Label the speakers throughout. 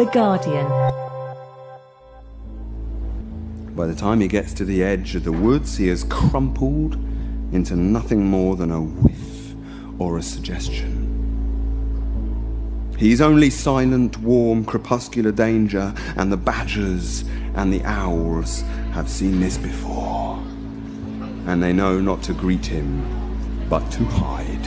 Speaker 1: The Guardian.
Speaker 2: By the time he gets to the edge of the woods, he has crumpled into nothing more than a whiff or a suggestion. He's only silent, warm, crepuscular danger, and the badgers and the owls have seen this before. And they know not to greet him, but to hide.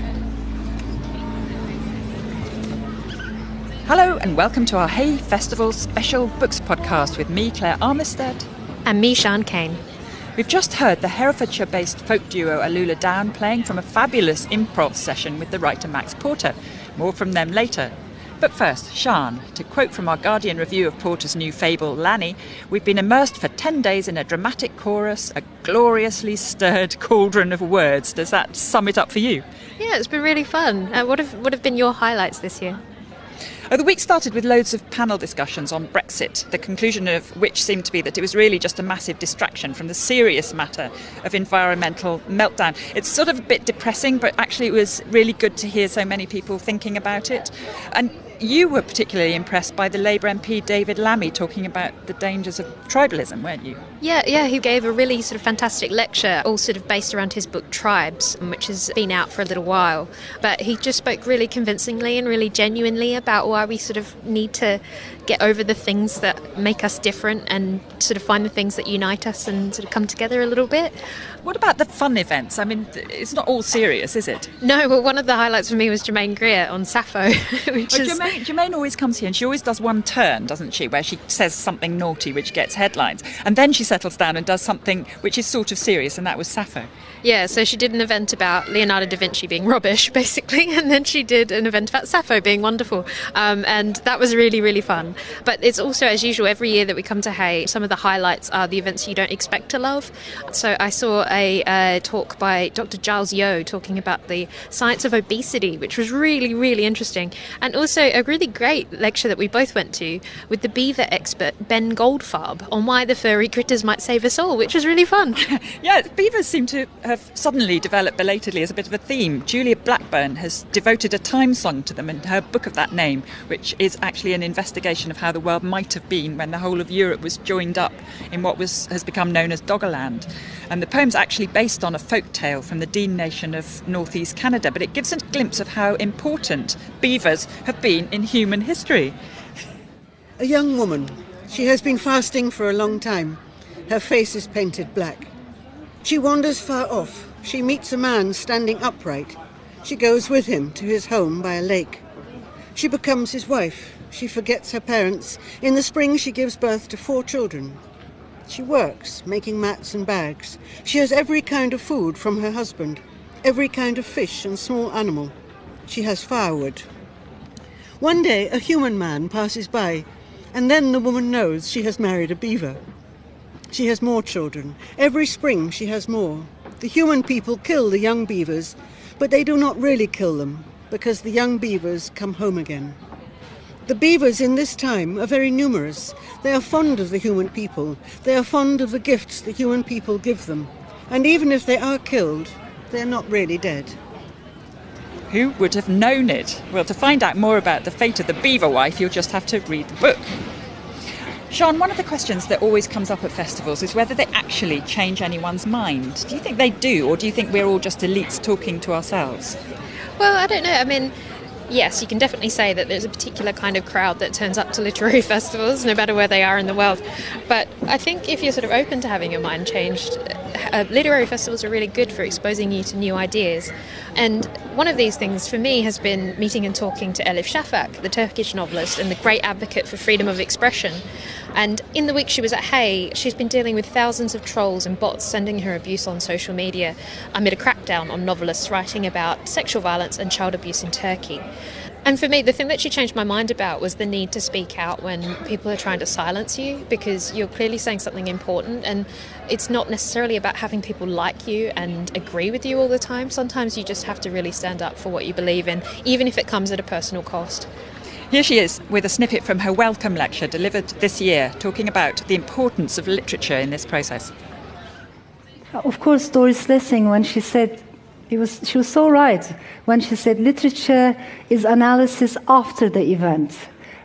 Speaker 3: Hello, and welcome to our Hay Festival special books podcast with me, Claire Armistead.
Speaker 4: And me, Sian Cain.
Speaker 3: We've just heard the Herefordshire based folk duo Alula Down playing from a fabulous improv session with the writer Max Porter. More from them later. But first, Sian, to quote from our Guardian review of Porter's new fable, Lanny, we've been immersed for 10 days in a dramatic chorus, a gloriously stirred cauldron of words. Does that sum it up for you?
Speaker 4: Yeah, it's been really fun. Uh, what, have, what have been your highlights this year?
Speaker 3: Oh, the week started with loads of panel discussions on Brexit, the conclusion of which seemed to be that it was really just a massive distraction from the serious matter of environmental meltdown. It's sort of a bit depressing, but actually it was really good to hear so many people thinking about it. And you were particularly impressed by the Labour MP David Lammy talking about the dangers of tribalism, weren't you?
Speaker 4: Yeah, yeah, he gave a really sort of fantastic lecture, all sort of based around his book Tribes, which has been out for a little while. But he just spoke really convincingly and really genuinely about why we sort of need to get over the things that make us different and sort of find the things that unite us and sort of come together a little bit.
Speaker 3: What about the fun events? I mean, it's not all serious, is it?
Speaker 4: No, well, one of the highlights for me was Germaine Greer on Sappho. Which oh,
Speaker 3: is... Germaine, Germaine always comes here and she always does one turn, doesn't she, where she says something naughty which gets headlines. And then she settles down and does something which is sort of serious, and that was Sappho.
Speaker 4: Yeah, so she did an event about Leonardo da Vinci being rubbish, basically, and then she did an event about Sappho being wonderful. Um, and that was really, really fun. But it's also, as usual, every year that we come to Hay, some of the highlights are the events you don't expect to love. So I saw a uh, talk by Dr. Giles Yeo talking about the science of obesity, which was really, really interesting. And also a really great lecture that we both went to with the beaver expert Ben Goldfarb on why the furry critters might save us all, which was really fun.
Speaker 3: yeah, beavers seem to have suddenly developed belatedly as a bit of a theme. Julia Blackburn has devoted a time song to them in her book of that name, which is actually an investigation of how the world might have been when the whole of Europe was joined up in what was has become known as Doggerland. And the poem's actually based on a folk tale from the Dean Nation of northeast Canada, but it gives a glimpse of how important beavers have been in human history.
Speaker 5: A young woman. She has been fasting for a long time. Her face is painted black. She wanders far off. She meets a man standing upright. She goes with him to his home by a lake. She becomes his wife. She forgets her parents. In the spring, she gives birth to four children. She works, making mats and bags. She has every kind of food from her husband, every kind of fish and small animal. She has firewood. One day, a human man passes by, and then the woman knows she has married a beaver. She has more children. Every spring she has more. The human people kill the young beavers, but they do not really kill them because the young beavers come home again. The beavers in this time are very numerous. They are fond of the human people. They are fond of the gifts the human people give them. And even if they are killed, they are not really dead.
Speaker 3: Who would have known it? Well, to find out more about the fate of the beaver wife, you'll just have to read the book. Sian, one of the questions that always comes up at festivals is whether they actually change anyone's mind. Do you think they do, or do you think we're all just elites talking to ourselves?
Speaker 4: Well, I don't know. I mean, yes, you can definitely say that there's a particular kind of crowd that turns up to literary festivals, no matter where they are in the world. But I think if you're sort of open to having your mind changed, uh, literary festivals are really good for exposing you to new ideas. And one of these things for me has been meeting and talking to Elif Shafak, the Turkish novelist and the great advocate for freedom of expression. And in the week she was at Hay, she's been dealing with thousands of trolls and bots sending her abuse on social media amid a crackdown on novelists writing about sexual violence and child abuse in Turkey. And for me, the thing that she changed my mind about was the need to speak out when people are trying to silence you because you're clearly saying something important. And it's not necessarily about having people like you and agree with you all the time. Sometimes you just have to really stand up for what you believe in, even if it comes at a personal cost.
Speaker 3: Here she is with a snippet from her welcome lecture delivered this year, talking about the importance of literature in this process.
Speaker 6: Of course, Doris Lessing, when she said was, she was so right when she said literature is analysis after the event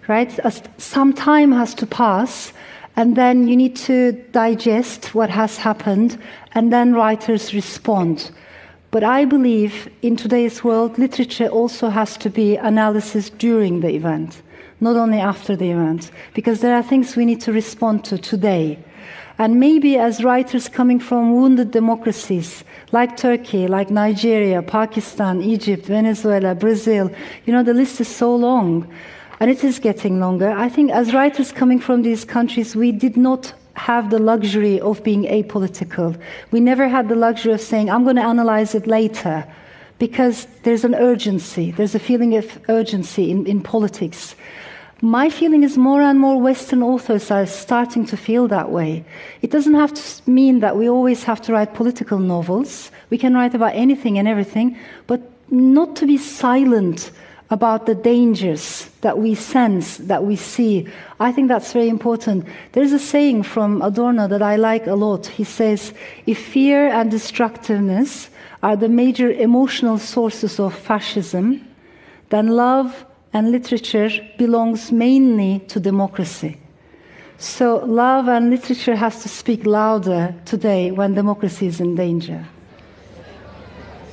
Speaker 6: right? Some time has to pass, and then you need to digest what has happened, and then writers respond. But I believe in today's world, literature also has to be analysis during the event, not only after the event, because there are things we need to respond to today. And maybe as writers coming from wounded democracies like Turkey, like Nigeria, Pakistan, Egypt, Venezuela, Brazil, you know, the list is so long and it is getting longer. I think as writers coming from these countries, we did not have the luxury of being apolitical. We never had the luxury of saying, I'm going to analyze it later, because there's an urgency. There's a feeling of urgency in, in politics. My feeling is more and more Western authors are starting to feel that way. It doesn't have to mean that we always have to write political novels. We can write about anything and everything, but not to be silent about the dangers that we sense, that we see. I think that's very important. There's a saying from Adorno that I like a lot. He says, If fear and destructiveness are the major emotional sources of fascism, then love and literature belongs mainly to democracy. So love and literature has to speak louder today when democracy is in danger.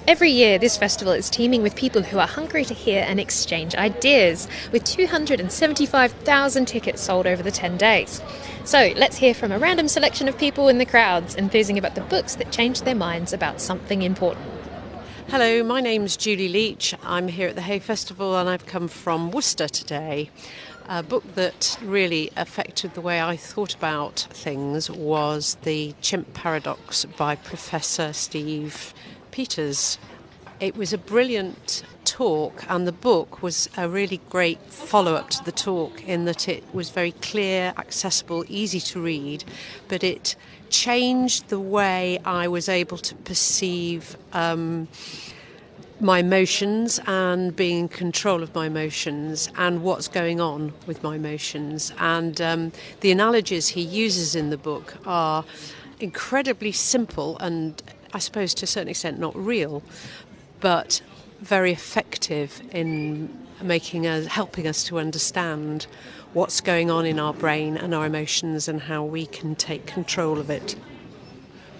Speaker 4: Every year, this festival is teeming with people who are hungry to hear and exchange ideas, with 275,000 tickets sold over the 10 days. So, let's hear from a random selection of people in the crowds enthusing about the books that changed their minds about something important.
Speaker 1: Hello, my name's Julie Leach. I'm here at the Hay Festival and I've come from Worcester today. A book that really affected the way I thought about things was The Chimp Paradox by Professor Steve Peters. It was a brilliant talk, and the book was a really great follow up to the talk in that it was very clear, accessible, easy to read, but it changed the way I was able to perceive. Um, my emotions and being in control of my emotions and what's going on with my emotions. And um, the analogies he uses in the book are incredibly simple and I suppose to a certain extent not real, but very effective in making us, helping us to understand what's going on in our brain and our emotions and how we can take control of it.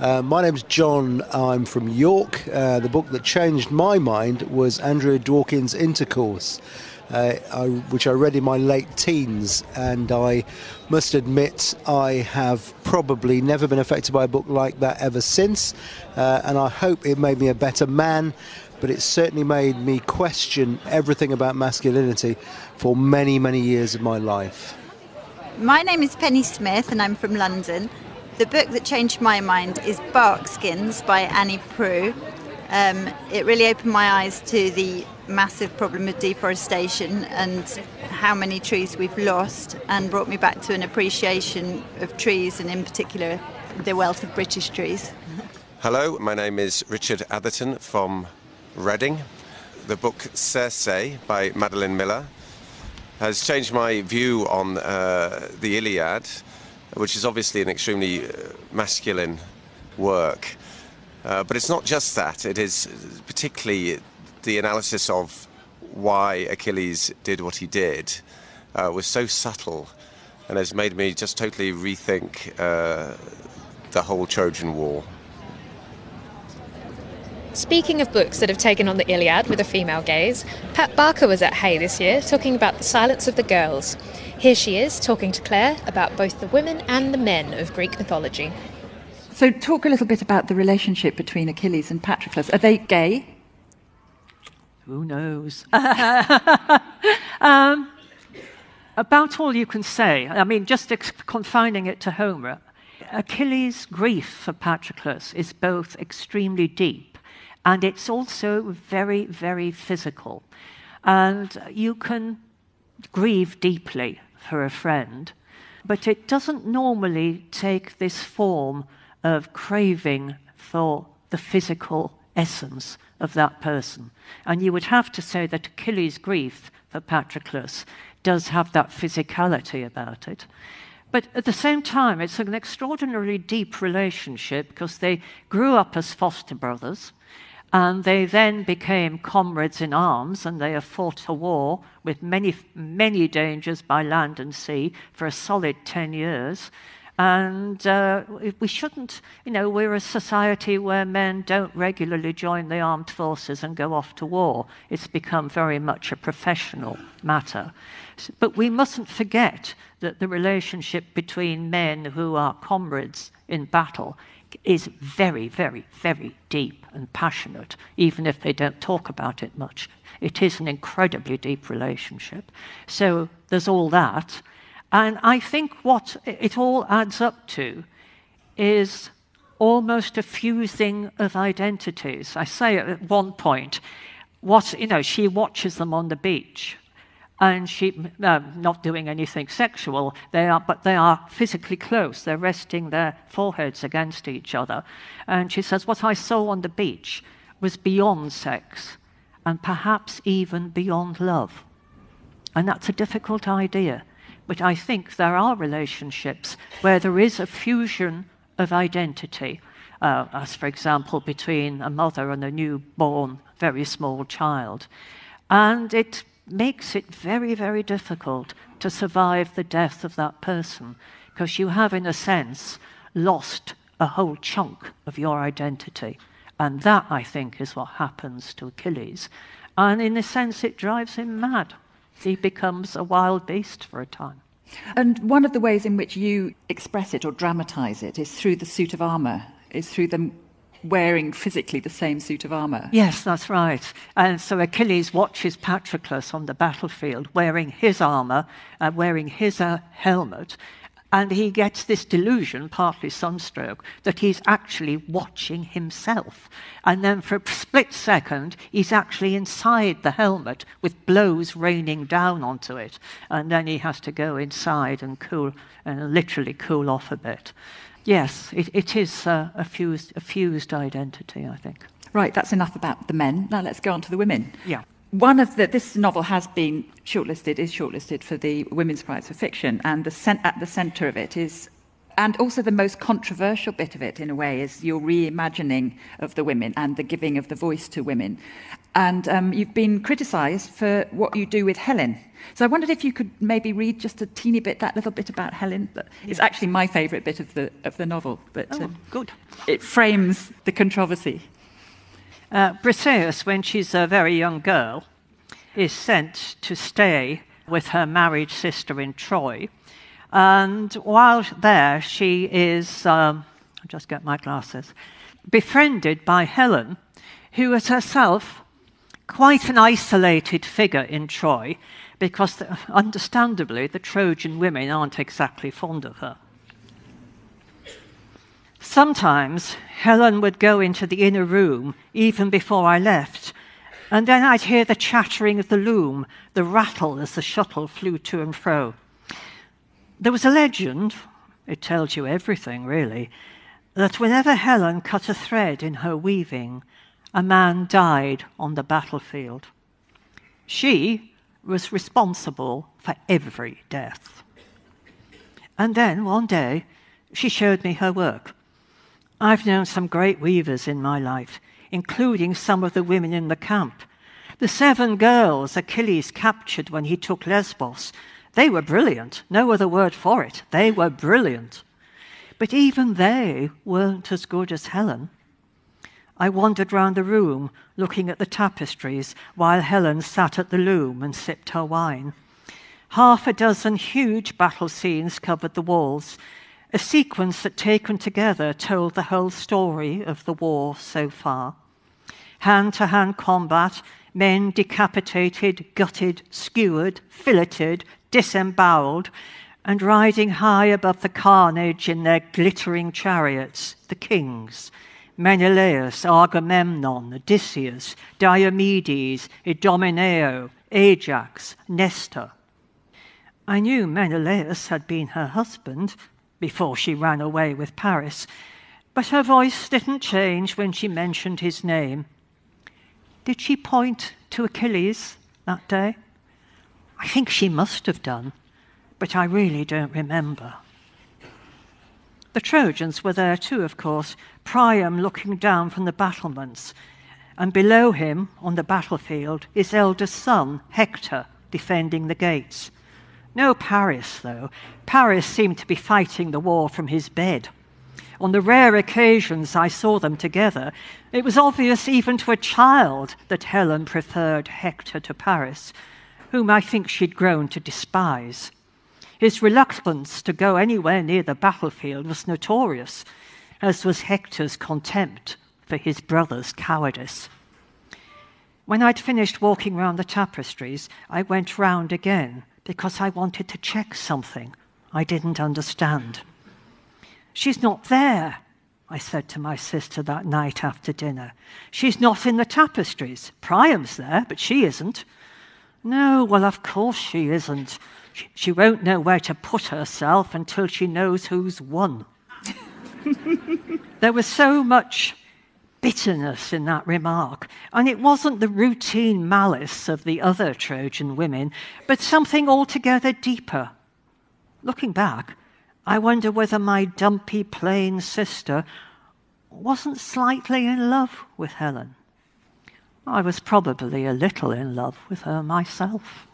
Speaker 7: Uh, my name's John. I'm from York. Uh, the book that changed my mind was Andrea Dworkin's Intercourse uh, I, which I read in my late teens, and I must admit I have probably never been affected by a book like that ever since, uh, and I hope it made me a better man. But it certainly made me question everything about masculinity for many, many years of my life.
Speaker 8: My name is Penny Smith, and I'm from London. The book that changed my mind is Barkskins by Annie Proulx. Um, it really opened my eyes to the massive problem of deforestation and how many trees we've lost, and brought me back to an appreciation of trees and, in particular, the wealth of British trees.
Speaker 9: Hello, my name is Richard Atherton from Reading. The book Circe by Madeline Miller has changed my view on uh, the Iliad, which is obviously an extremely uh, masculine work. Uh, but it's not just that, it is particularly the analysis of why Achilles did what he did uh, was so subtle and has made me just totally rethink uh, the whole Trojan War.
Speaker 4: Speaking of books that have taken on the Iliad with a female gaze, Pat Barker was at Hay this year talking about The Silence of the Girls. Here she is talking to Claire about both the women and the men of Greek mythology.
Speaker 3: So, talk a little bit about the relationship between Achilles and Patroclus. Are they gay?
Speaker 10: Who knows? um, about all you can say. I mean, just ex- confining it to Homer. Achilles' grief for Patroclus is both extremely deep and it's also very, very physical. And you can grieve deeply for a friend, but it doesn't normally take this form of craving for the physical essence of that person. And you would have to say that Achilles' grief for Patroclus does have that physicality about it. But at the same time, it's an extraordinarily deep relationship because they grew up as foster brothers. And they then became comrades in arms, and they have fought a war with many, many dangers by land and sea for a solid 10 years. And uh, we shouldn't, you know, we're a society where men don't regularly join the armed forces and go off to war. It's become very much a professional matter. But we mustn't forget that the relationship between men who are comrades in battle is very, very, very deep and passionate, even if they don't talk about it much. It is an incredibly deep relationship. So there's all that. And I think what it all adds up to is almost a fusing of identities. I say at one point, what, you know, she watches them on the beach and she uh, not doing anything sexual. They are but they are physically close. They're resting their foreheads against each other. And she says what i saw on the beach was beyond sex and perhaps even beyond love. And that's a difficult idea but I think there are relationships where there is a fusion of identity, uh, as for example between a mother and a newborn, very small child. And it makes it very, very difficult to survive the death of that person because you have, in a sense, lost a whole chunk of your identity. And that, I think, is what happens to Achilles. And in a sense, it drives him mad he becomes a wild beast for a time.
Speaker 3: And one of the ways in which you express it or dramatize it is through the suit of armor, is through them wearing physically the same suit of armor.
Speaker 10: Yes, that's right. And so Achilles watches Patroclus on the battlefield wearing his armor, uh, wearing his uh, helmet, and he gets this delusion, partly sunstroke, that he's actually watching himself. And then for a split second, he's actually inside the helmet with blows raining down onto it. And then he has to go inside and cool, and literally cool off a bit. Yes, it, it is uh, a, fused, a fused identity, I think.
Speaker 3: Right, that's enough about the men. Now let's go on to the women.
Speaker 10: Yeah
Speaker 3: one of the this novel has been shortlisted is shortlisted for the Women's Prize for Fiction, and the cent, at the centre of it is, and also the most controversial bit of it in a way is your reimagining of the women and the giving of the voice to women. And um, you've been criticised for what you do with Helen. So I wondered if you could maybe read just a teeny bit, that little bit about Helen. It's actually my favourite bit of the of the novel, but
Speaker 10: oh, um, good.
Speaker 3: It frames the controversy.
Speaker 10: Uh, Briseis, when she's a very young girl, is sent to stay with her married sister in Troy. And while there, she is, um, I'll just get my glasses, befriended by Helen, who is herself quite an isolated figure in Troy, because understandably the Trojan women aren't exactly fond of her. Sometimes Helen would go into the inner room even before I left, and then I'd hear the chattering of the loom, the rattle as the shuttle flew to and fro. There was a legend, it tells you everything really, that whenever Helen cut a thread in her weaving, a man died on the battlefield. She was responsible for every death. And then one day, she showed me her work. I've known some great weavers in my life, including some of the women in the camp. The seven girls Achilles captured when he took Lesbos, they were brilliant. No other word for it. They were brilliant. But even they weren't as good as Helen. I wandered round the room looking at the tapestries while Helen sat at the loom and sipped her wine. Half a dozen huge battle scenes covered the walls, a sequence that taken together told the whole story of the war so far. Hand to hand combat, men decapitated, gutted, skewered, filleted, disemboweled, and riding high above the carnage in their glittering chariots, the kings. Menelaus, Agamemnon, Odysseus, Diomedes, Idomeneus, Ajax, Nestor. I knew Menelaus had been her husband, before she ran away with Paris, but her voice didn't change when she mentioned his name. Did she point to Achilles that day? I think she must have done, but I really don't remember. The Trojans were there too, of course, Priam looking down from the battlements. and below him, on the battlefield, his eldest son, Hector, defending the gates. No Paris, though. Paris seemed to be fighting the war from his bed. On the rare occasions I saw them together, it was obvious even to a child that Helen preferred Hector to Paris, whom I think she'd grown to despise. His reluctance to go anywhere near the battlefield was notorious, as was Hector's contempt for his brother's cowardice. When I'd finished walking round the tapestries, I went round again because I wanted to check something I didn't understand. She's not there, I said to my sister that night after dinner. She's not in the tapestries. Priam's there, but she isn't. No, well, of course she isn't. She, she won't know where to put herself until she knows who's won. there was so much bitterness in that remark. And it wasn't the routine malice of the other Trojan women, but something altogether deeper. Looking back, I wonder whether my dumpy, plain sister wasn't slightly in love with Helen. I was probably a little in love with her myself.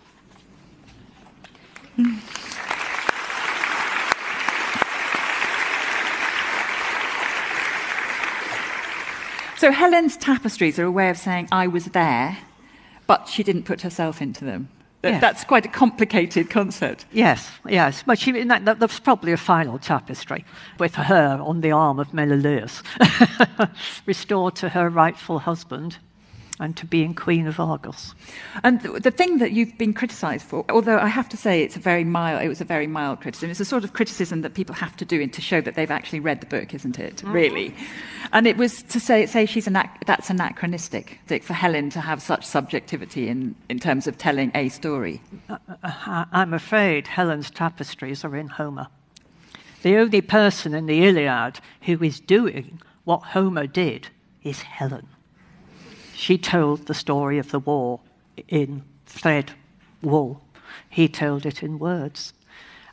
Speaker 3: So Helen's tapestries are a way of saying, I was there, but she didn't put herself into them. Yes. That's quite a complicated concept.
Speaker 10: Yes, yes. But she, that, that, that's probably a final tapestry with her on the arm of Menelaus, restored to her rightful husband and to being Queen of Argos.
Speaker 3: And the thing that you've been criticised for, although I have to say it's a very mild, it was a very mild criticism. It's a sort of criticism that people have to do to show that they've actually read the book, isn't it? Mm-hmm. Really, and it was to say say she's an that's anachronistic for Helen to have such subjectivity in in terms of telling a story. Uh,
Speaker 10: uh, I'm afraid Helen's tapestries are in Homer. The only person in the Iliad who is doing what Homer did is Helen she told the story of the war in thread wool. He told it in words.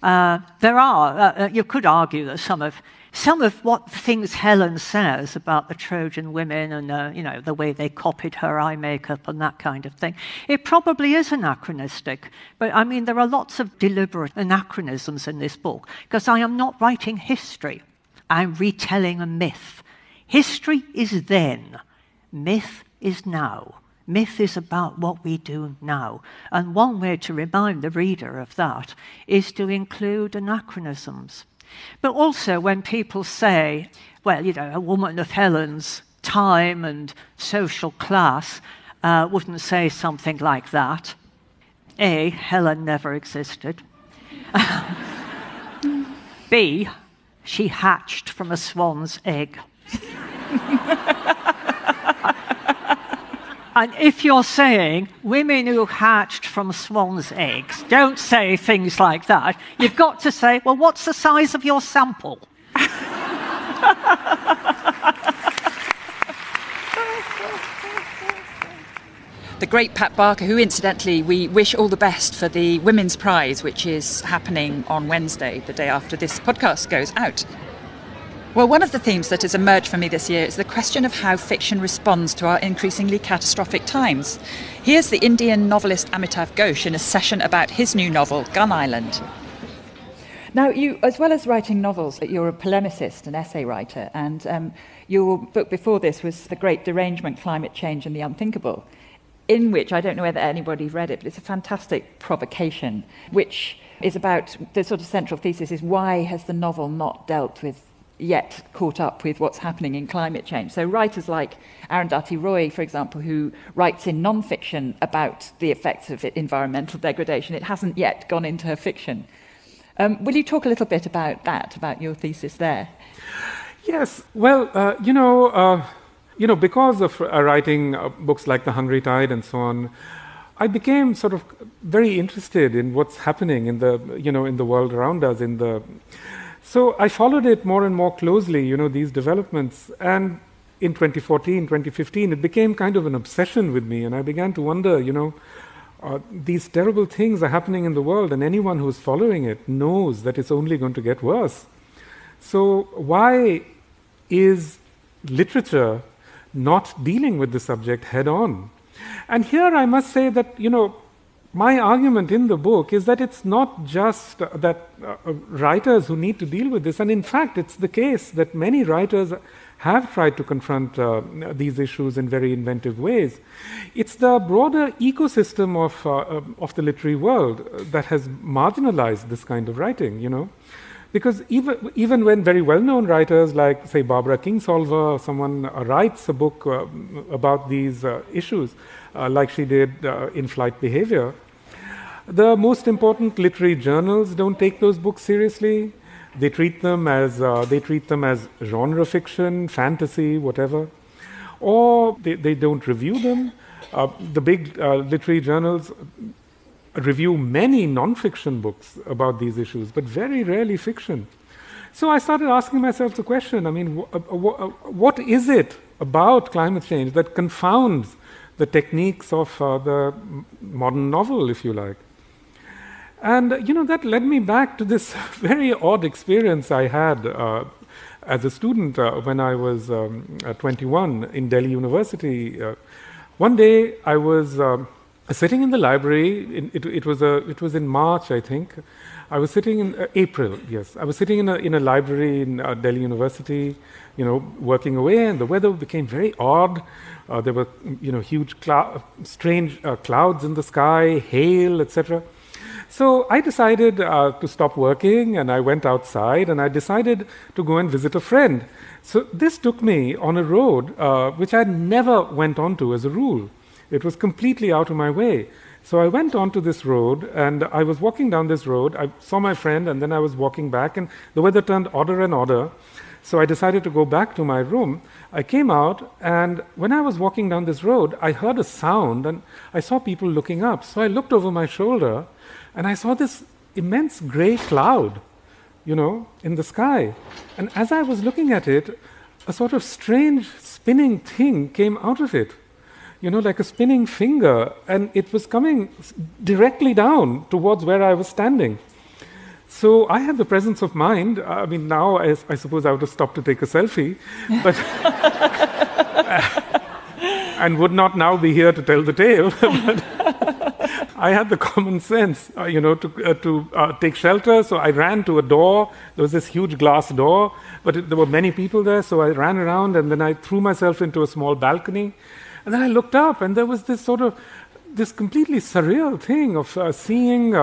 Speaker 10: Uh, there are, uh, uh, you could argue that some of, some of what things Helen says about the Trojan women and uh, you know, the way they copied her eye makeup and that kind of thing, it probably is anachronistic. But I mean, there are lots of deliberate anachronisms in this book because I am not writing history, I'm retelling a myth. History is then, myth is now. Myth is about what we do now. And one way to remind the reader of that is to include anachronisms. But also, when people say, well, you know, a woman of Helen's time and social class uh, wouldn't say something like that. A, Helen never existed. B, she hatched from a swan's egg. And if you're saying women who hatched from swan's eggs, don't say things like that. You've got to say, well, what's the size of your sample?
Speaker 3: the great Pat Barker, who incidentally we wish all the best for the Women's Prize, which is happening on Wednesday, the day after this podcast goes out. Well, one of the themes that has emerged for me this year is the question of how fiction responds to our increasingly catastrophic times. Here's the Indian novelist Amitav Ghosh in a session about his new novel, Gun Island. Now, you, as well as writing novels, you're a polemicist, an essay writer, and um, your book before this was The Great Derangement Climate Change and the Unthinkable, in which I don't know whether anybody's read it, but it's a fantastic provocation, which is about the sort of central thesis is why has the novel not dealt with yet caught up with what's happening in climate change. So, writers like Arundhati Roy, for example, who writes in non-fiction about the effects of environmental degradation, it hasn't yet gone into her fiction. Um, will you talk a little bit about that, about your thesis there?
Speaker 11: Yes. Well, uh, you know, uh, you know, because of uh, writing uh, books like The Hungry Tide and so on, I became sort of very interested in what's happening in the, you know, in the world around us, in the so I followed it more and more closely, you know, these developments. And in 2014, 2015, it became kind of an obsession with me. And I began to wonder, you know, uh, these terrible things are happening in the world, and anyone who's following it knows that it's only going to get worse. So, why is literature not dealing with the subject head on. And here I must say that, you know, my argument in the book is that it's not just uh, that uh, uh, writers who need to deal with this, and in fact, it's the case that many writers have tried to confront uh, these issues in very inventive ways. It's the broader ecosystem of, uh, of the literary world that has marginalized this kind of writing, you know. Because even, even when very well known writers like, say, Barbara Kingsolver, or someone writes a book uh, about these issues, uh, like she did uh, in Flight Behavior. The most important literary journals don't take those books seriously. They treat them as uh, they treat them as genre fiction, fantasy, whatever, or they, they don't review them. Uh, the big uh, literary journals review many non-fiction books about these issues, but very rarely fiction. So I started asking myself the question: I mean, wh- wh- what is it about climate change that confounds the techniques of uh, the modern novel, if you like. And, you know, that led me back to this very odd experience I had uh, as a student uh, when I was um, uh, 21 in Delhi University. Uh, one day I was um, sitting in the library, in, it, it, was a, it was in March, I think. I was sitting in uh, April, yes. I was sitting in a, in a library in Delhi University, you know, working away, and the weather became very odd. Uh, there were, you know, huge, strange uh, clouds in the sky, hail, etc. So I decided uh, to stop working, and I went outside, and I decided to go and visit a friend. So this took me on a road uh, which I never went onto as a rule. It was completely out of my way. So I went onto this road, and I was walking down this road. I saw my friend, and then I was walking back, and the weather turned odder and odder. So I decided to go back to my room. I came out, and when I was walking down this road, I heard a sound and I saw people looking up. So I looked over my shoulder and I saw this immense gray cloud, you know, in the sky. And as I was looking at it, a sort of strange spinning thing came out of it, you know, like a spinning finger, and it was coming directly down towards where I was standing. So I had the presence of mind. I mean, now I, I suppose I would have stopped to take a selfie, but and would not now be here to tell the tale. I had the common sense, uh, you know, to, uh, to uh, take shelter. So I ran to a door. There was this huge glass door, but it, there were many people there. So I ran around and then I threw myself into a small balcony. And then I looked up and there was this sort of, this completely surreal thing of uh, seeing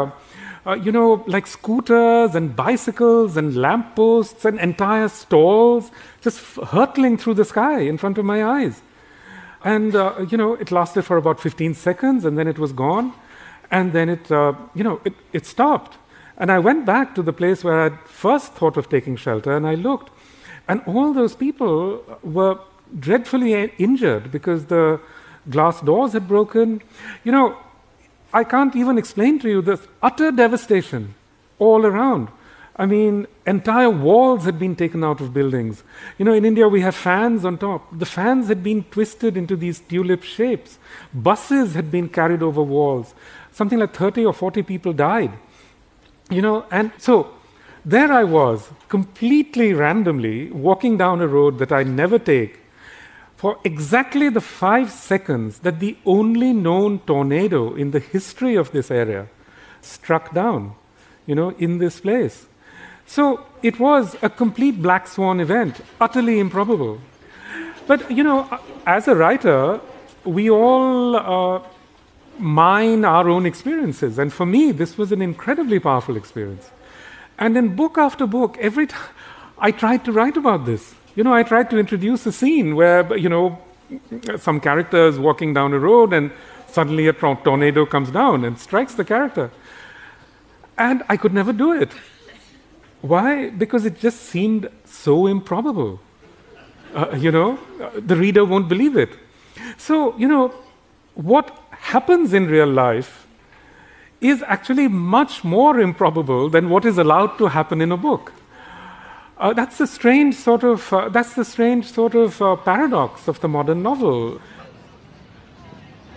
Speaker 11: uh, uh, you know, like scooters and bicycles and lampposts and entire stalls just hurtling through the sky in front of my eyes. And, uh, you know, it lasted for about 15 seconds and then it was gone. And then it, uh, you know, it, it stopped. And I went back to the place where I'd first thought of taking shelter and I looked. And all those people were dreadfully injured because the glass doors had broken. You know, I can't even explain to you this utter devastation all around. I mean, entire walls had been taken out of buildings. You know, in India we have fans on top. The fans had been twisted into these tulip shapes. Buses had been carried over walls. Something like 30 or 40 people died. You know, and so there I was, completely randomly walking down a road that I never take, for exactly the five seconds that the only known tornado in the history of this area struck down, you know, in this place. So it was a complete black swan event, utterly improbable. But, you know, as a writer, we all uh, mine our own experiences. And for me, this was an incredibly powerful experience. And in book after book, every time I tried to write about this. You know, I tried to introduce a scene where, you know, some character is walking down a road and suddenly a tornado comes down and strikes the character. And I could never do it. Why? Because it just seemed so improbable. Uh, you know, the reader won't believe it. So, you know, what happens in real life is actually much more improbable than what is allowed to happen in a book. Uh, that's the strange sort of uh, that's the strange sort of uh, paradox of the modern novel.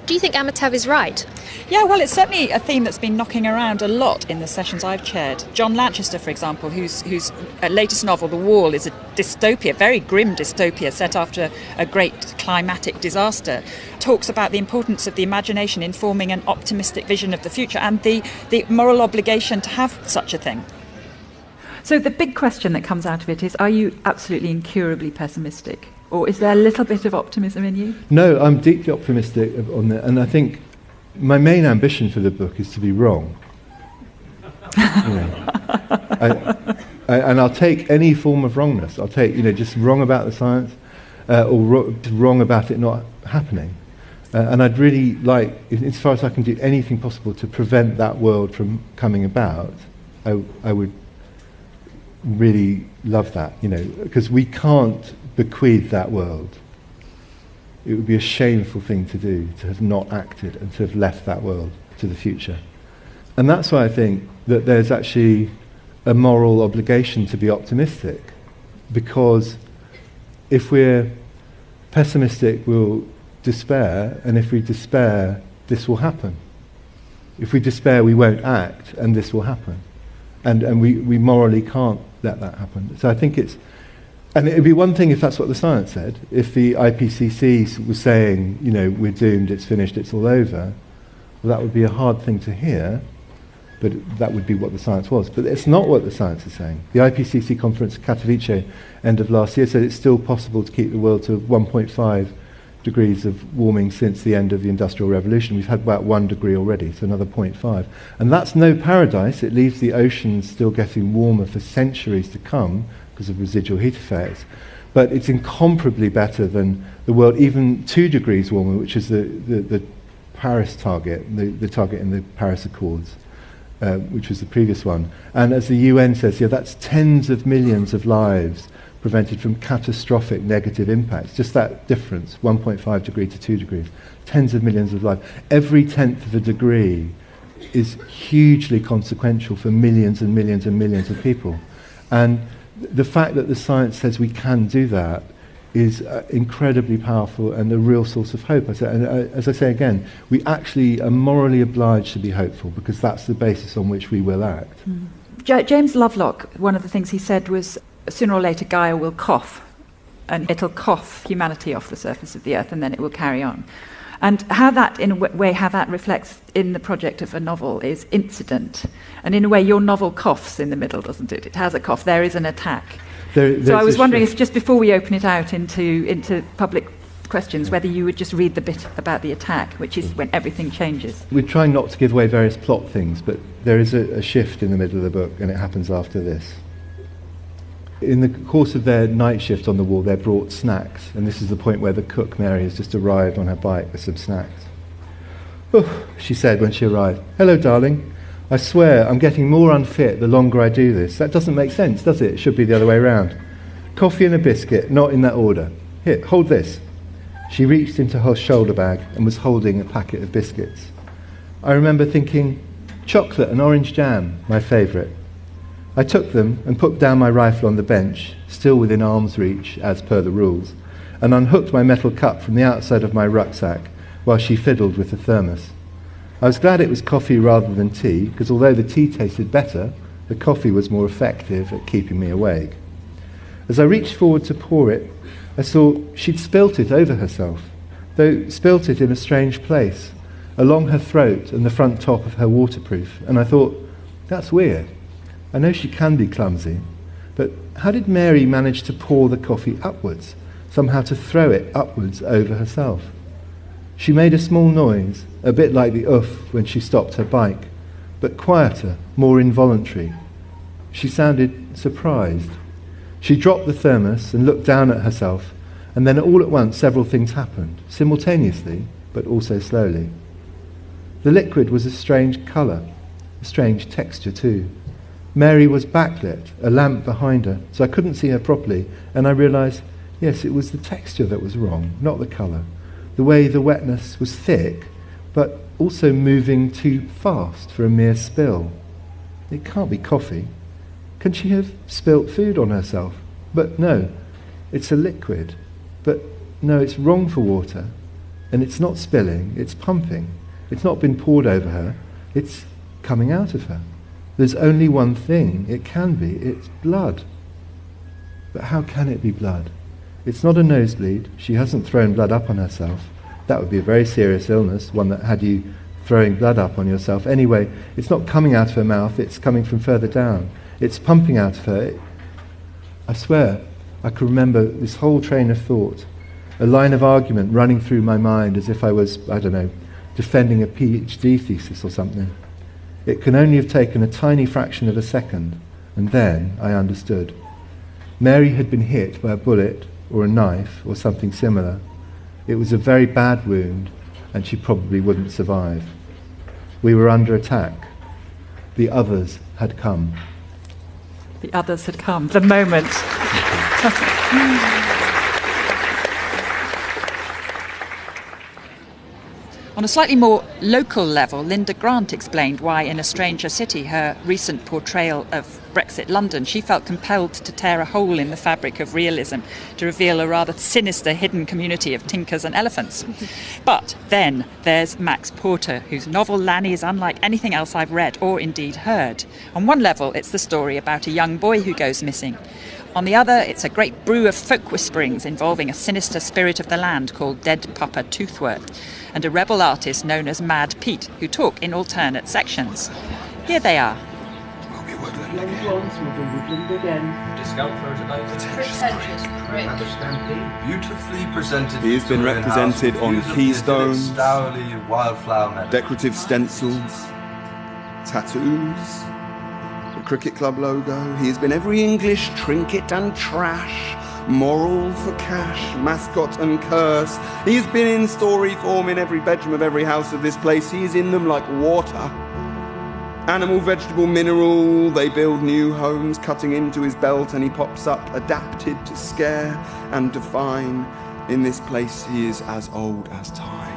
Speaker 4: Do you think Amitav is right?
Speaker 3: Yeah, well, it's certainly a theme that's been knocking around a lot in the sessions I've chaired. John Lanchester, for example, whose, whose uh, latest novel, The Wall, is a dystopia, very grim dystopia set after a great climatic disaster, talks about the importance of the imagination in forming an optimistic vision of the future and the, the moral obligation to have such a thing.
Speaker 12: So, the big question that comes out of it is are you absolutely incurably pessimistic? Or is there a little bit of optimism in you?
Speaker 13: No, I'm deeply optimistic on that. And I think my main ambition for the book is to be wrong. I, I, and I'll take any form of wrongness. I'll take, you know, just wrong about the science uh, or ro- wrong about it not happening. Uh, and I'd really like, as far as I can do anything possible to prevent that world from coming about, I, I would really love that, you know, because we can't bequeath that world. It would be a shameful thing to do to have not acted and to have left that world to the future. And that's why I think that there's actually a moral obligation to be optimistic, because if we're pessimistic, we'll despair, and if we despair, this will happen. If we despair, we won't act, and this will happen. And, and we, we morally can't let that happen. So I think it's, and it would be one thing if that's what the science said. If the IPCC was saying, you know, we're doomed, it's finished, it's all over, well, that would be a hard thing to hear, but that would be what the science was. But it's not what the science is saying. The IPCC conference Katowice, end of last year, said it's still possible to keep the world to 1.5 degrees of warming since the end of the Industrial Revolution. We've had about one degree already, so another 0.5. And that's no paradise. It leaves the oceans still getting warmer for centuries to come because of residual heat effects. But it's incomparably better than the world, even two degrees warmer, which is the, the, the Paris target, the, the target in the Paris Accords. Uh, which was the previous one. And as the UN says, yeah, that's tens of millions of lives prevented from catastrophic negative impacts. Just that difference, 1.5 degree to 2 degrees, tens of millions of lives. Every tenth of a degree is hugely consequential for millions and millions and millions of people. And the fact that the science says we can do that is uh, incredibly powerful and a real source of hope. I and, uh, as I say again, we actually are morally obliged to be hopeful because that's the basis on which we will act.
Speaker 12: Mm. J- James Lovelock, one of the things he said was sooner or later Gaia will cough, and it'll cough humanity off the surface of the earth, and then it will carry on. And how that, in a way, how that reflects in the project of a novel is incident. And in a way, your novel coughs in the middle, doesn't it? It has a cough. There is an attack. There, so I was wondering if, just before we open it out into, into public questions, whether you would just read the bit about the attack, which is when everything changes.
Speaker 13: We're trying not to give away various plot things, but there is a, a shift in the middle of the book, and it happens after this. In the course of their night shift on the wall, they're brought snacks, and this is the point where the cook, Mary, has just arrived on her bike with some snacks. Oh, she said when she arrived. Hello, darling. I swear I'm getting more unfit the longer I do this. That doesn't make sense, does it? It should be the other way around. Coffee and a biscuit, not in that order. Here, hold this. She reached into her shoulder bag and was holding a packet of biscuits. I remember thinking, chocolate and orange jam, my favourite. I took them and put down my rifle on the bench, still within arm's reach as per the rules, and unhooked my metal cup from the outside of my rucksack while she fiddled with the thermos. I was glad it was coffee rather than tea, because although the tea tasted better, the coffee was more effective at keeping me awake. As I reached forward to pour it, I saw she'd spilt it over herself, though spilt it in a strange place, along her throat and the front top of her waterproof, and I thought, that's weird. I know she can be clumsy, but how did Mary manage to pour the coffee upwards, somehow to throw it upwards over herself? She made a small noise, a bit like the oof when she stopped her bike, but quieter, more involuntary. She sounded surprised. She dropped the thermos and looked down at herself, and then all at once several things happened, simultaneously, but also slowly. The liquid was a strange colour, a strange texture too. Mary was backlit, a lamp behind her, so I couldn't see her properly, and I realized, yes, it was the texture that was wrong, not the color. The way the wetness was thick, but also moving too fast for a mere spill. It can't be coffee. Can she have spilt food on herself? But no, it's a liquid. But no, it's wrong for water. And it's not spilling, it's pumping. It's not been poured over her, it's coming out of her. There's only one thing it can be it's blood. But how can it be blood? It's not a nosebleed. She hasn't thrown blood up on herself. That would be a very serious illness, one that had you throwing blood up on yourself. Anyway, it's not coming out of her mouth, it's coming from further down. It's pumping out of her. I swear, I can remember this whole train of thought, a line of argument running through my mind as if I was, I don't know, defending a PhD thesis or something. It can only have taken a tiny fraction of a second, and then I understood. Mary had been hit by a bullet or a knife or something similar. It was a very bad wound, and she probably wouldn't survive. We were under attack. The others had come.
Speaker 12: The others had come. The moment. On a slightly more local level, Linda Grant explained why, in A Stranger City, her recent portrayal of Brexit London, she felt compelled to tear a hole in the fabric of realism to reveal a rather sinister hidden community of tinkers and elephants. but then there's Max Porter, whose novel Lanny is unlike anything else I've read or indeed heard. On one level, it's the story about a young boy who goes missing. On the other, it's a great brew of folk whisperings involving a sinister spirit of the land called Dead Papa Toothwort and a rebel artist known as Mad Pete, who talk in alternate sections. Here they are.
Speaker 2: Beautifully presented. He has been represented on keystones, decorative stencils, tattoos, the cricket club logo. He has been every English trinket and trash moral for cash, mascot and curse. He's been in story form in every bedroom of every house of this place. He is in them like water. Animal, vegetable, mineral, they build new homes, cutting into his belt, and he pops up, adapted to scare and define. In this place, he is as old as time.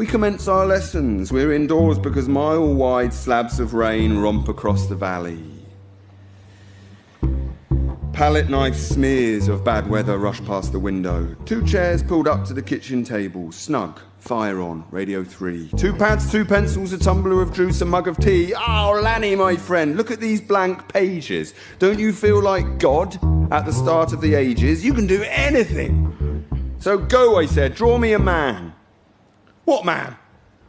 Speaker 2: We commence our lessons. We're indoors because mile wide slabs of rain romp across the valley. Palette knife smears of bad weather rush past the window. Two chairs pulled up to the kitchen table, snug, fire on, radio 3. Two pads, two pencils, a tumbler of juice, a mug of tea. Oh, Lanny, my friend, look at these blank pages. Don't you feel like God at the start of the ages? You can do anything. So go, I said, draw me a man. What man?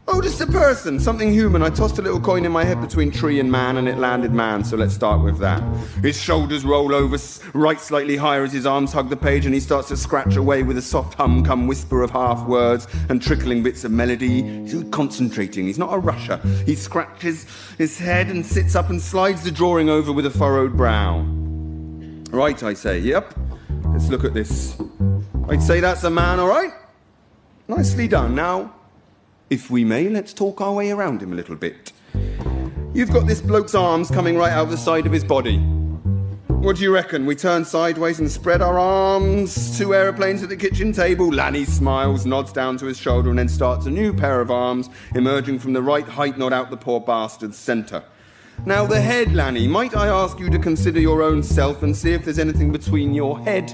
Speaker 2: Oh, just a person, something human. I tossed a little coin in my head between tree and man, and it landed man, so let's start with that. His shoulders roll over, right slightly higher as his arms hug the page, and he starts to scratch away with a soft hum, come whisper of half words and trickling bits of melody. He's concentrating, he's not a rusher. He scratches his head and sits up and slides the drawing over with a furrowed brow. Right, I say, yep. Let's look at this. I'd say that's a man, all right? Nicely done. Now, if we may, let's talk our way around him a little bit. You've got this bloke's arms coming right out the side of his body. What do you reckon? We turn sideways and spread our arms. Two aeroplanes at the kitchen table. Lanny smiles, nods down to his shoulder, and then starts a new pair of arms, emerging from the right height, not out the poor bastard's centre. Now, the head, Lanny, might I ask you to consider your own self and see if there's anything between your head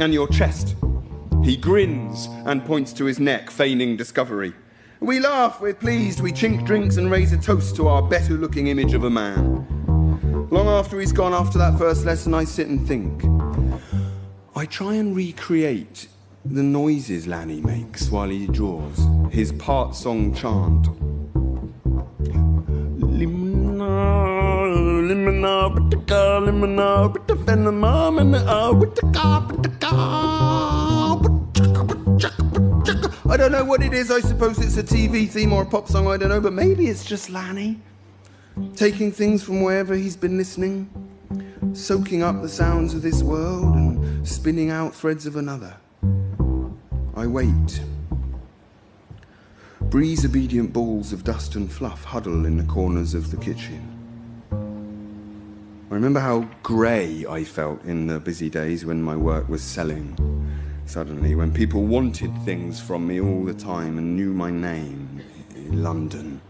Speaker 2: and your chest? He grins and points to his neck, feigning discovery. We laugh, we're pleased, we chink drinks and raise a toast to our better looking image of a man. Long after he's gone after that first lesson, I sit and think. I try and recreate the noises Lanny makes while he draws, his part song chant. Bitafena, mom, and bitaka, I don't know what it is. I suppose it's a TV theme or a pop song. I don't know, but maybe it's just Lanny taking things from wherever he's been listening, soaking up the sounds of this world and spinning out threads of another. I wait. Breeze obedient balls of dust and fluff huddle in the corners of the kitchen. I remember how grey I felt in the busy days when my work was selling suddenly when people wanted things from me all the time and knew my name in London.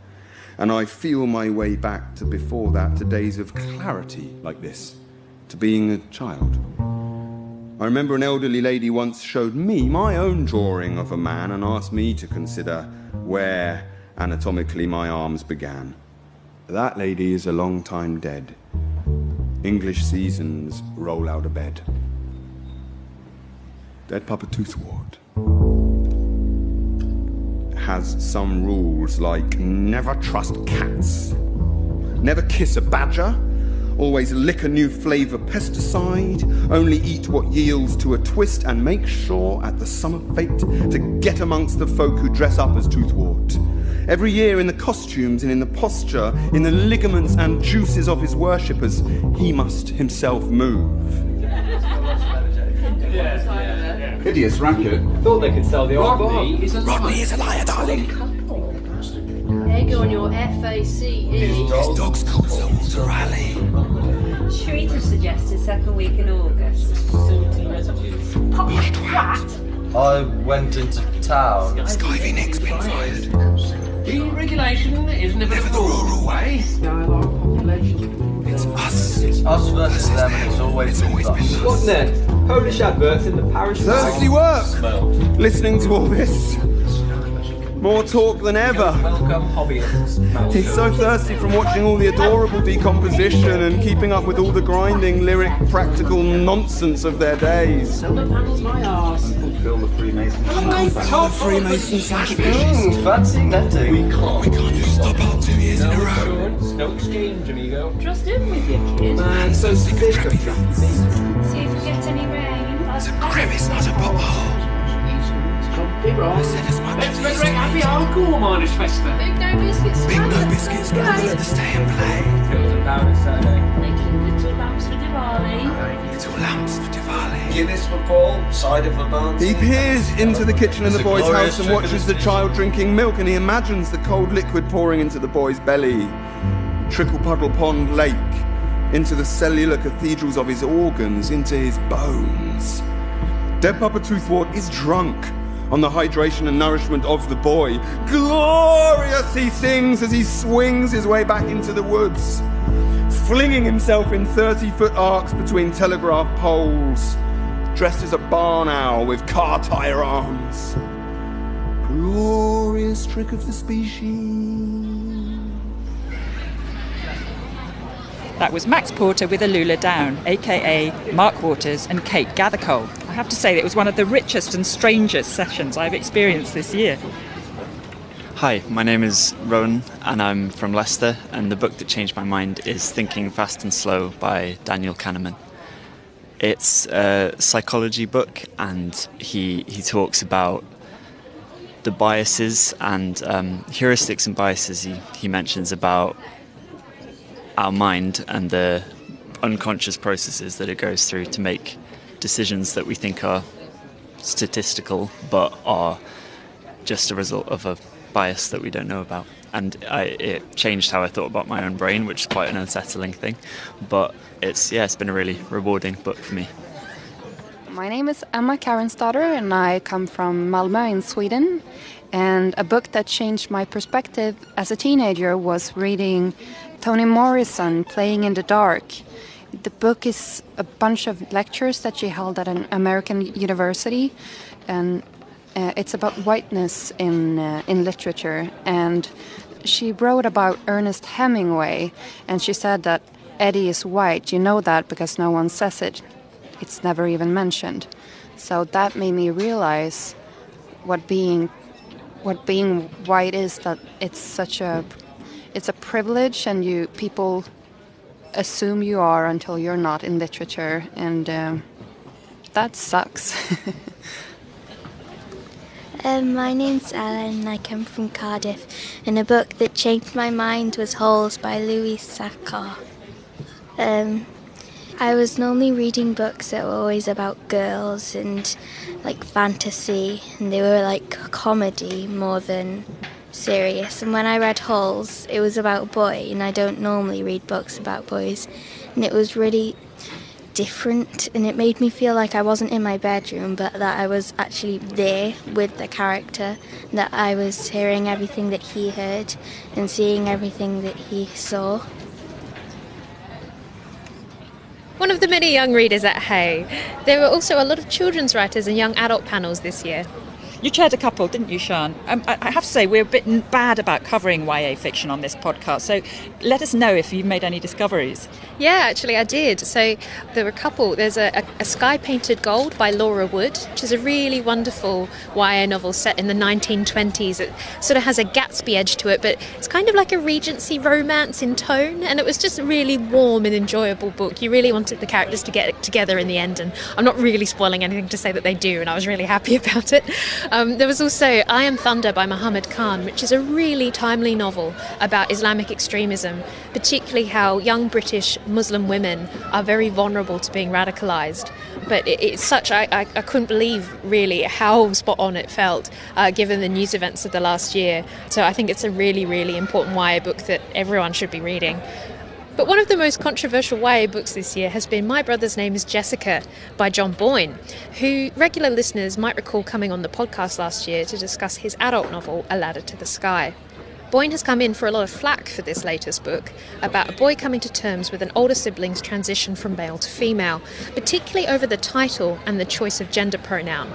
Speaker 2: and I feel my way back to before that to days of clarity like this, to being a child. I remember an elderly lady once showed me my own drawing of a man and asked me to consider where anatomically my arms began. That lady is a long time dead. English seasons roll out of bed. Dead Papa Toothwort has some rules like never trust cats, never kiss a badger, always lick a new flavour pesticide, only eat what yields to a twist, and make sure at the summer fete to get amongst the folk who dress up as Toothwort. Every year, in the costumes and in the posture, in the ligaments and juices of his worshippers, he must himself move.
Speaker 14: Hideous racket. Thought they could sell the old
Speaker 15: Rodney
Speaker 14: bar.
Speaker 15: is a
Speaker 2: Rodney is a liar, darling.
Speaker 15: Egg on your FACE.
Speaker 2: His dog's called Sir Walter Raleigh.
Speaker 16: Shrita suggested second week in August. Posh twat!
Speaker 17: I went into town.
Speaker 2: Skyvy Nick's been fired.
Speaker 15: Deregulation is never, the rural way. Dialogue population.
Speaker 2: It's us.
Speaker 17: It's us versus them, and it's always been us.
Speaker 14: What next? Polish adverts in the parish.
Speaker 2: Thirsty work! Listening to all this. More talk than ever.
Speaker 17: Welcome, hobbyists.
Speaker 2: He's so thirsty from watching all the adorable decomposition and keeping up with all the grinding, lyric, practical nonsense of their days.
Speaker 15: Solar panels my arse.
Speaker 17: Fulfill the Freemason
Speaker 2: Top Freemason slash
Speaker 17: Mm, fancy netting. We can't.
Speaker 2: We can't just stop out two years in a row.
Speaker 14: Insurance, no exchange, amigo.
Speaker 15: Just in with you, kid.
Speaker 14: Man, so sick of trappy
Speaker 16: See if we get any rain.
Speaker 2: It's a crevice, not a pothole.
Speaker 15: Let's celebrate happy hardcore minus festa. Big no biscuits.
Speaker 2: Big no biscuits, but we'll let the stay and play.
Speaker 14: Hills and down is Saturday.
Speaker 16: Diwali.
Speaker 2: Little lamps for Diwali.
Speaker 17: Guinness for Paul, cider for Barnes.
Speaker 2: He peers into the kitchen in the boy's house and watches
Speaker 17: the
Speaker 2: the child drinking milk and he imagines the cold liquid pouring into the boy's belly. Trickle Puddle Pond Lake, into the cellular cathedrals of his organs, into his bones. Dead Papa Toothwort is drunk on the hydration and nourishment of the boy. Glorious, he sings as he swings his way back into the woods, flinging himself in 30 foot arcs between telegraph poles, dressed as a barn owl with car tire arms. Glorious trick of the species.
Speaker 3: That was Max Porter with Alula Down, aka Mark Waters and Kate Gathercole. I have to say it was one of the richest and strangest sessions I've experienced this year.
Speaker 18: Hi, my name is Rowan and I'm from Leicester, and the book that changed my mind is Thinking Fast and Slow by Daniel Kahneman. It's a psychology book, and he, he talks about the biases and um, heuristics and biases he, he mentions about our mind and the unconscious processes that it goes through to make decisions that we think are statistical but are just a result of a bias that we don't know about. And I, it changed how I thought about my own brain, which is quite an unsettling thing. But it's yeah, it's been a really rewarding book for me.
Speaker 19: My name is Emma Karensdotter and I come from Malmö in Sweden. And a book that changed my perspective as a teenager was reading Toni Morrison, Playing in the Dark. The book is a bunch of lectures that she held at an American university, and uh, it's about whiteness in uh, in literature. And she wrote about Ernest Hemingway, and she said that Eddie is white. You know that because no one says it. It's never even mentioned. So that made me realize what being what being white is. That it's such a it's a privilege, and you people assume you are until you're not in literature, and um, that sucks.
Speaker 20: Um, my name's Ellen and I come from Cardiff, and a book that changed my mind was Holes by Louis Sachar. Um, I was normally reading books that were always about girls and like fantasy, and they were like comedy more than serious. And when I read Holes, it was about a boy, and I don't normally read books about boys, and it was really different and it made me feel like I wasn't in my bedroom but that I was actually there with the character, that I was hearing everything that he heard and seeing everything that he saw.
Speaker 4: One of the many young readers at Hay. There were also a lot of children's writers and young adult panels this year.
Speaker 3: You chaired a couple, didn't you, Sian? Um, I, have to say, we're a bit bad about covering YA fiction on this podcast, so let us know if you've made any discoveries.
Speaker 4: Yeah, actually, I did. So there were a couple. There's a, a, a Sky Painted Gold by Laura Wood, which is a really wonderful YA novel set in the 1920s. It sort of has a Gatsby edge to it, but it's kind of like a Regency romance in tone, and it was just a really warm and enjoyable book. You really wanted the characters to get together in the end, and I'm not really spoiling anything to say that they do, and I was really happy about it. There was also I Am Thunder by Muhammad Khan, which is a really timely novel about Islamic extremism, particularly how young British Muslim women are very vulnerable to being radicalised. But it, it's such, I, I, I, couldn't believe really how spot on it felt uh, given the news events of the last year. So I think it's a really, really important YA book that everyone should be reading. But one of the most controversial YA books this year has been My Brother's Name is Jessica by John Boyne, who regular listeners might recall coming on the podcast last year to discuss his adult novel, A Ladder to the Sky. Boyne has come in for a lot of flack for this latest book about a boy coming to terms with an older sibling's transition from male to female, particularly over the title and the choice of gender pronoun.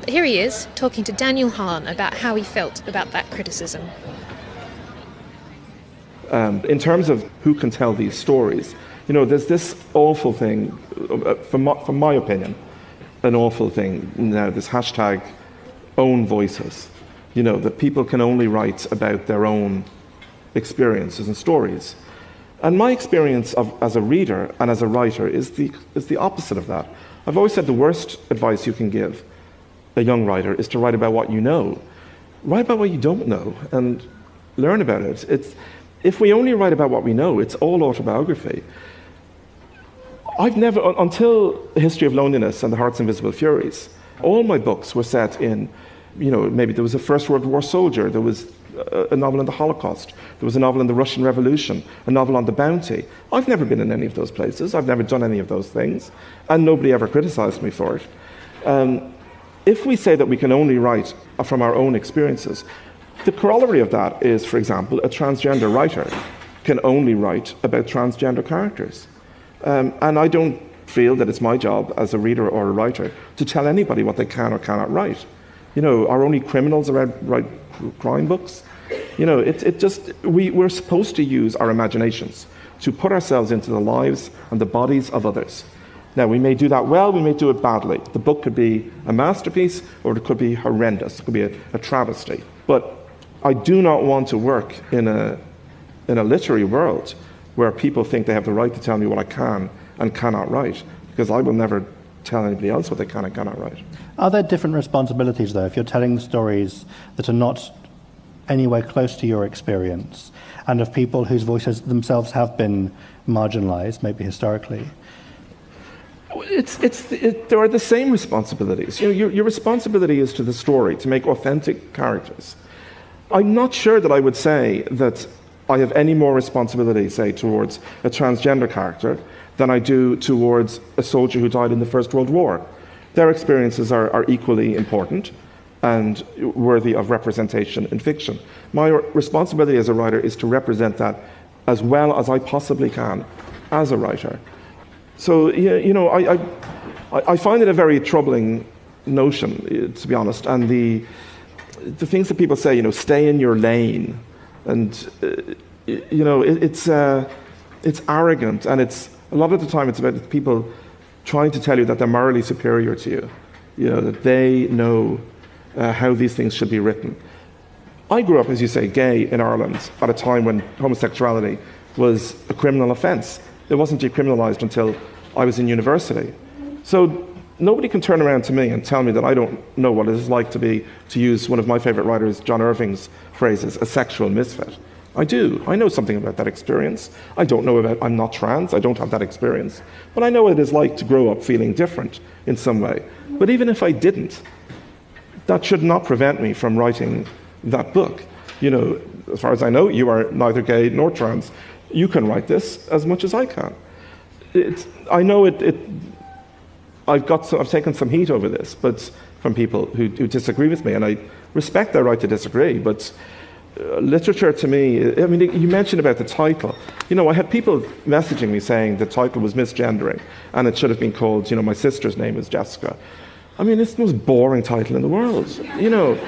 Speaker 4: But here he is, talking to Daniel Hahn about how he felt about that criticism.
Speaker 21: Um, in terms of who can tell these stories, you know, there's this awful thing, uh, from my, from my opinion, an awful thing now, this hashtag own voices. You know, that people can only write about their own experiences and stories. And my experience of, as a reader and as a writer is the, is the opposite of that. I've always said the worst advice you can give a young writer is to write about what you know. Write about what you don't know and learn about it. It's, if we only write about what we know, it's all autobiography. I've never, until the history of loneliness and the Heart's Invisible Furies, all my books were set in, you know, maybe there was a First World War soldier, there was a novel on the Holocaust, there was a novel on the Russian Revolution, a novel on the bounty. I've never been in any of those places, I've never done any of those things, and nobody ever criticized me for it. Um, if we say that we can only write from our own experiences, the corollary of that is, for example, a transgender writer can only write about transgender characters. Um, and I don't feel that it's my job as a reader or a writer to tell anybody what they can or cannot write. You know, are only criminals to write crime books? You know, it, it just, we, we're supposed to use our imaginations to put ourselves into the lives and the bodies of others. Now, we may do that well, we may do it badly. The book could be a masterpiece or it could be horrendous, it could be a, a travesty. But I do not want to work in a, in a literary world where people think they have the right to tell me what I can and cannot write, because I will never tell anybody else what they can and cannot write.
Speaker 22: Are there different responsibilities, though, if you're telling stories that are not anywhere close to your experience and of people whose voices themselves have been marginalized, maybe historically?
Speaker 21: It's, it's, it, there are the same responsibilities. You know, your, your responsibility is to the story, to make authentic characters. I'm not sure that I would say that I have any more responsibility, say, towards a transgender character than I do towards a soldier who died in the First World War. Their experiences are, are equally important and worthy of representation in fiction. My responsibility as a writer is to represent that as well as I possibly can as a writer. So, you know, I, I, I find it a very troubling notion, eh, to be honest, and the the things that people say, you know, stay in your lane, and uh, you know, it, it's uh, it's arrogant, and it's a lot of the time it's about people trying to tell you that they're morally superior to you, you know, that they know uh, how these things should be written. I grew up, as you say, gay in Ireland at a time when homosexuality was a criminal offence. It wasn't decriminalised until I was in university. So nobody can turn around to me and tell me that I don't know what it is like to be, to use one of my favourite writers, John Irving's phrases, a sexual misfit. I do. I know something about that experience. I don't know about, I'm not trans, I don't have that experience. But I know what it is like to grow up feeling different in some way. But even if I didn't, that should not prevent me from writing that book. You know, as far as I know, you are neither gay nor trans. You can write this as much as I can I know it, it I've, got some, I've taken some heat over this but from people who, who disagree with me, and I respect their right to disagree, but uh, literature to me, I mean, you mentioned about the title. You know, I had people messaging me saying the title was misgendering and it should have been called, you know, my sister's name is Jessica. I mean, it's the most boring title in the world. You know,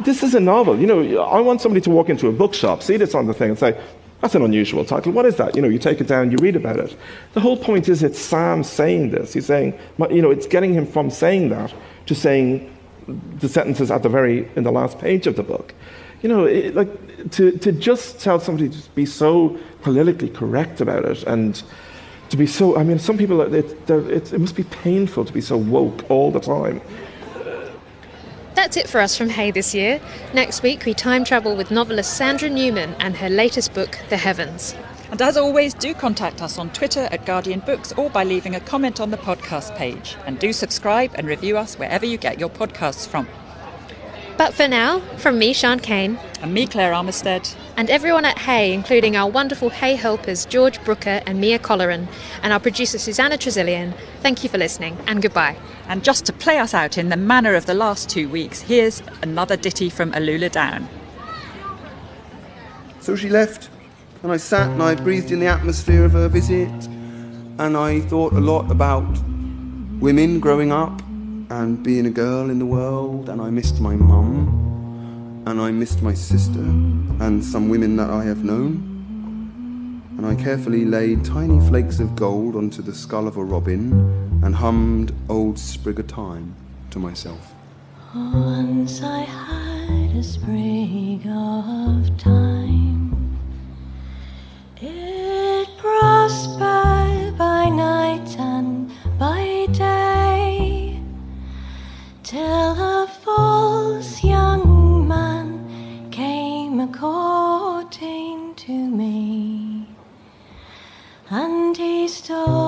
Speaker 21: this is a novel. You know, I want somebody to walk into a bookshop, see this on the thing, and say, that's an unusual title. What is that? You know, you take it down, you read about it. The whole point is it's Sam saying this. He's saying, you know, it's getting him from saying that to saying the sentences at the very, in the last page of the book. You know, it, like, to, to just tell somebody to be so politically correct about it and to be so, I mean, some people, it, it, it must be painful to be so woke all the time.
Speaker 4: That's it for us from Hay this year. Next week, we time travel with novelist Sandra Newman and her latest book, The Heavens.
Speaker 3: And as always, do contact us on Twitter at Guardian Books or by leaving a comment on the podcast page. And do subscribe and review us wherever you get your podcasts from.
Speaker 4: But for now, from me, Sian Cain.
Speaker 3: And me, Claire Armitstead.
Speaker 4: And everyone at Hay, including our wonderful Hay helpers George Brooker and Mia Colleran, and our producer Susanna Tresilian, thank you for listening and goodbye.
Speaker 3: And just to play us out in the manner of the last two weeks, here's another ditty from Alula Down.
Speaker 2: So she left, and I sat and I breathed in the atmosphere of her visit, and I thought a lot about women growing up and being a girl in the world, and I missed my mum, and I missed my sister, and some women that I have known. And I carefully laid tiny flakes of gold onto the skull of a robin and hummed Old Sprig o' Thyme to myself.
Speaker 23: Once I had a sprig of thyme. It prospered by night and by day till a false young man came a courting to me, and he stole